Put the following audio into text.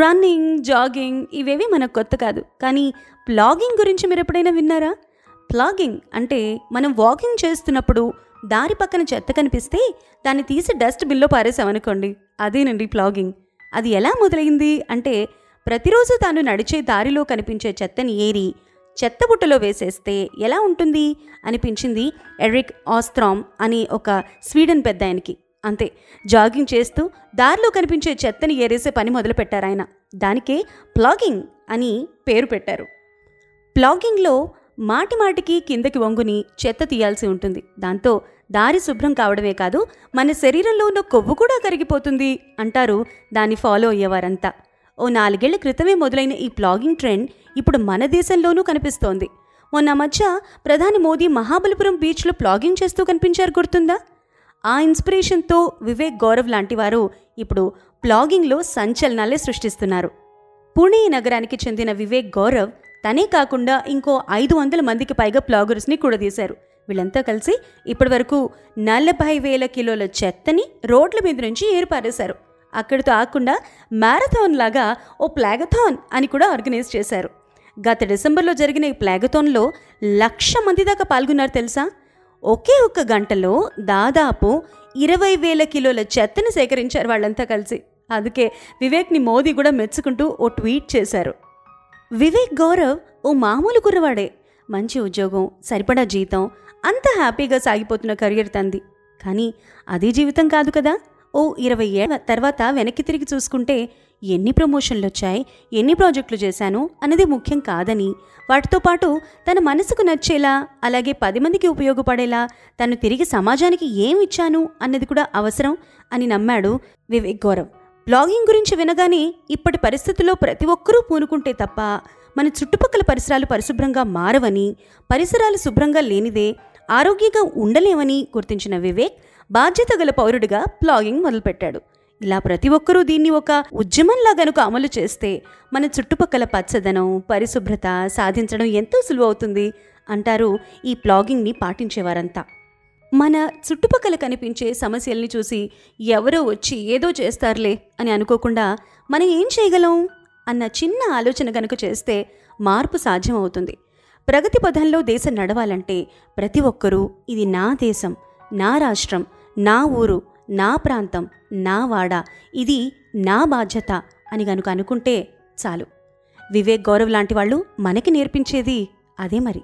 Running jogging ఇవేవి మనకు కొత్త కాదు. కానీ ప్లాగింగ్ గురించి మీరు ఎప్పుడైనా విన్నారా? ప్లాగింగ్ అంటే మనం వాకింగ్ చేస్తున్నప్పుడు దారి పక్కన చెత్త కనిపిస్తే దాన్ని తీసి డస్ట్ బిల్లో పారేసామనుకోండి. అదేనండి ప్లాగింగ్. అది ఎలా మొదలైంది? అంటే ప్రతిరోజు తాను నడిచే దారిలో కనిపించే చెత్తని ఏరి చెత్త బుట్టలో వేసేస్తే ఎలా ఉంటుంది? అనిపించింది ఎరిక్ ఆస్త్రామ్ అనే ఒక స్వీడన్ పెద్ద ఆయనకి అంతే. జాగింగ్ చేస్తూ దారిలో కనిపించే చెత్తని ఏరేసే పని మొదలుపెట్టారు ఆయన దానికే ప్లాగింగ్ అని పేరు పెట్టారు. ప్లాగింగ్లో మాటి మాటికి కిందకి వంగుని చెత్త తీయాల్సి ఉంటుంది. దాంతో దారి శుభ్రం కావడమే కాదు మన శరీరంలో ఉన్న కొవ్వు కూడా కరిగిపోతుంది అంటారు దాన్ని ఫాలో అయ్యేవారంతా. ఓ నాలుగేళ్ళ క్రితమే మొదలైన ఈ ప్లాగింగ్ ట్రెండ్ ఇప్పుడు మన దేశంలోనూ కనిపిస్తోంది. మొన్న మధ్య ప్రధాని మోదీ మహాబలిపురం బీచ్లో ప్లాగింగ్ చేస్తూ కనిపించారు గుర్తుందా? ఆ ఇన్స్పిరేషన్తో వివేక్ గౌరవ్ లాంటి వారు ఇప్పుడు ప్లాగింగ్లో సంచలనాలే సృష్టిస్తున్నారు. పుణే నగరానికి చెందిన వివేక్ గౌరవ్ తనే కాకుండా ఇంకో ఐదు వందల మందికి పైగా ప్లాగర్స్ని కూడదీశారు. వీళ్ళంతా కలిసి ఇప్పటివరకు నలభై వేల కిలోల చెత్తని రోడ్ల మీద నుంచి ఏర్పారేశారు అక్కడితో ఆకుండా మ్యారథాన్ లాగా ఓ ప్లాగథాన్ అని కూడా ఆర్గనైజ్ చేశారు. గత డిసెంబర్లో జరిగిన ఈ ప్లాగథాన్లో లక్ష మంది దాకా పాల్గొన్నారు తెలుసా? ఒకే ఒక్క గంటలో దాదాపు ఇరవై వేల కిలోల చెత్తను సేకరించారు వాళ్ళంతా కలిసి. అందుకే వివేక్ని మోదీ కూడా మెచ్చుకుంటూ ఓ ట్వీట్ చేశారు. వివేక్ గౌరవ్ ఓ మామూలు కుర్రవాడే. మంచి ఉద్యోగం సరిపడా జీతం అంత హ్యాపీగా సాగిపోతున్న కెరియర్ తంది. కానీ అదే జీవితం కాదు కదా? ఓ ఇరవై ఏళ్ళ తర్వాత వెనక్కి తిరిగి చూసుకుంటే ఎన్ని ప్రమోషన్లు వచ్చాయి ఎన్ని ప్రాజెక్టులు చేశాను అన్నది ముఖ్యం కాదని వాటితో పాటు తన మనసుకు నచ్చేలా అలాగే పది మందికి ఉపయోగపడేలా తను తిరిగి సమాజానికి ఏం ఇచ్చాను అన్నది కూడా అవసరం అని నమ్మాడు వివేక్ గౌరవ్. బ్లాగింగ్ గురించి వినగానే ఇప్పటి పరిస్థితుల్లో ప్రతి ఒక్కరూ పూనుకుంటే తప్ప మన చుట్టుపక్కల పరిసరాలు పరిశుభ్రంగా మారవని పరిసరాలు శుభ్రంగా లేనిదే ఆరోగ్యంగా ఉండలేమని గుర్తించిన వివేక్ బాధ్యత గల పౌరుడిగా ప్లాగింగ్ మొదలుపెట్టాడు. ఇలా ప్రతి ఒక్కరూ దీన్ని ఒక ఉద్యమంలా గనుక అమలు చేస్తే మన చుట్టుపక్కల పచ్చదనం పరిశుభ్రత సాధించడం ఎంతో సులువవుతుంది అంటారు ఈ ప్లాగింగ్ని పాటించేవారంతా. మన చుట్టుపక్కల కనిపించే సమస్యల్ని చూసి ఎవరో వచ్చి ఏదో చేస్తారులే అని అనుకోకుండా మనం ఏం చేయగలం అన్న చిన్న ఆలోచన కనుక చేస్తే మార్పు సాధ్యమవుతుంది. ప్రగతి పథంలో దేశం నడవాలంటే ప్రతి ఒక్కరూ ఇది నా దేశం నా రాష్ట్రం నా ఊరు నా ప్రాంతం నా వాడా ఇది నా బాధ్యత అని గనుక అనుకుంటే చాలు. వివేక్ గౌరవ్ లాంటి వాళ్ళు మనకి నేర్పించేది అదే మరి.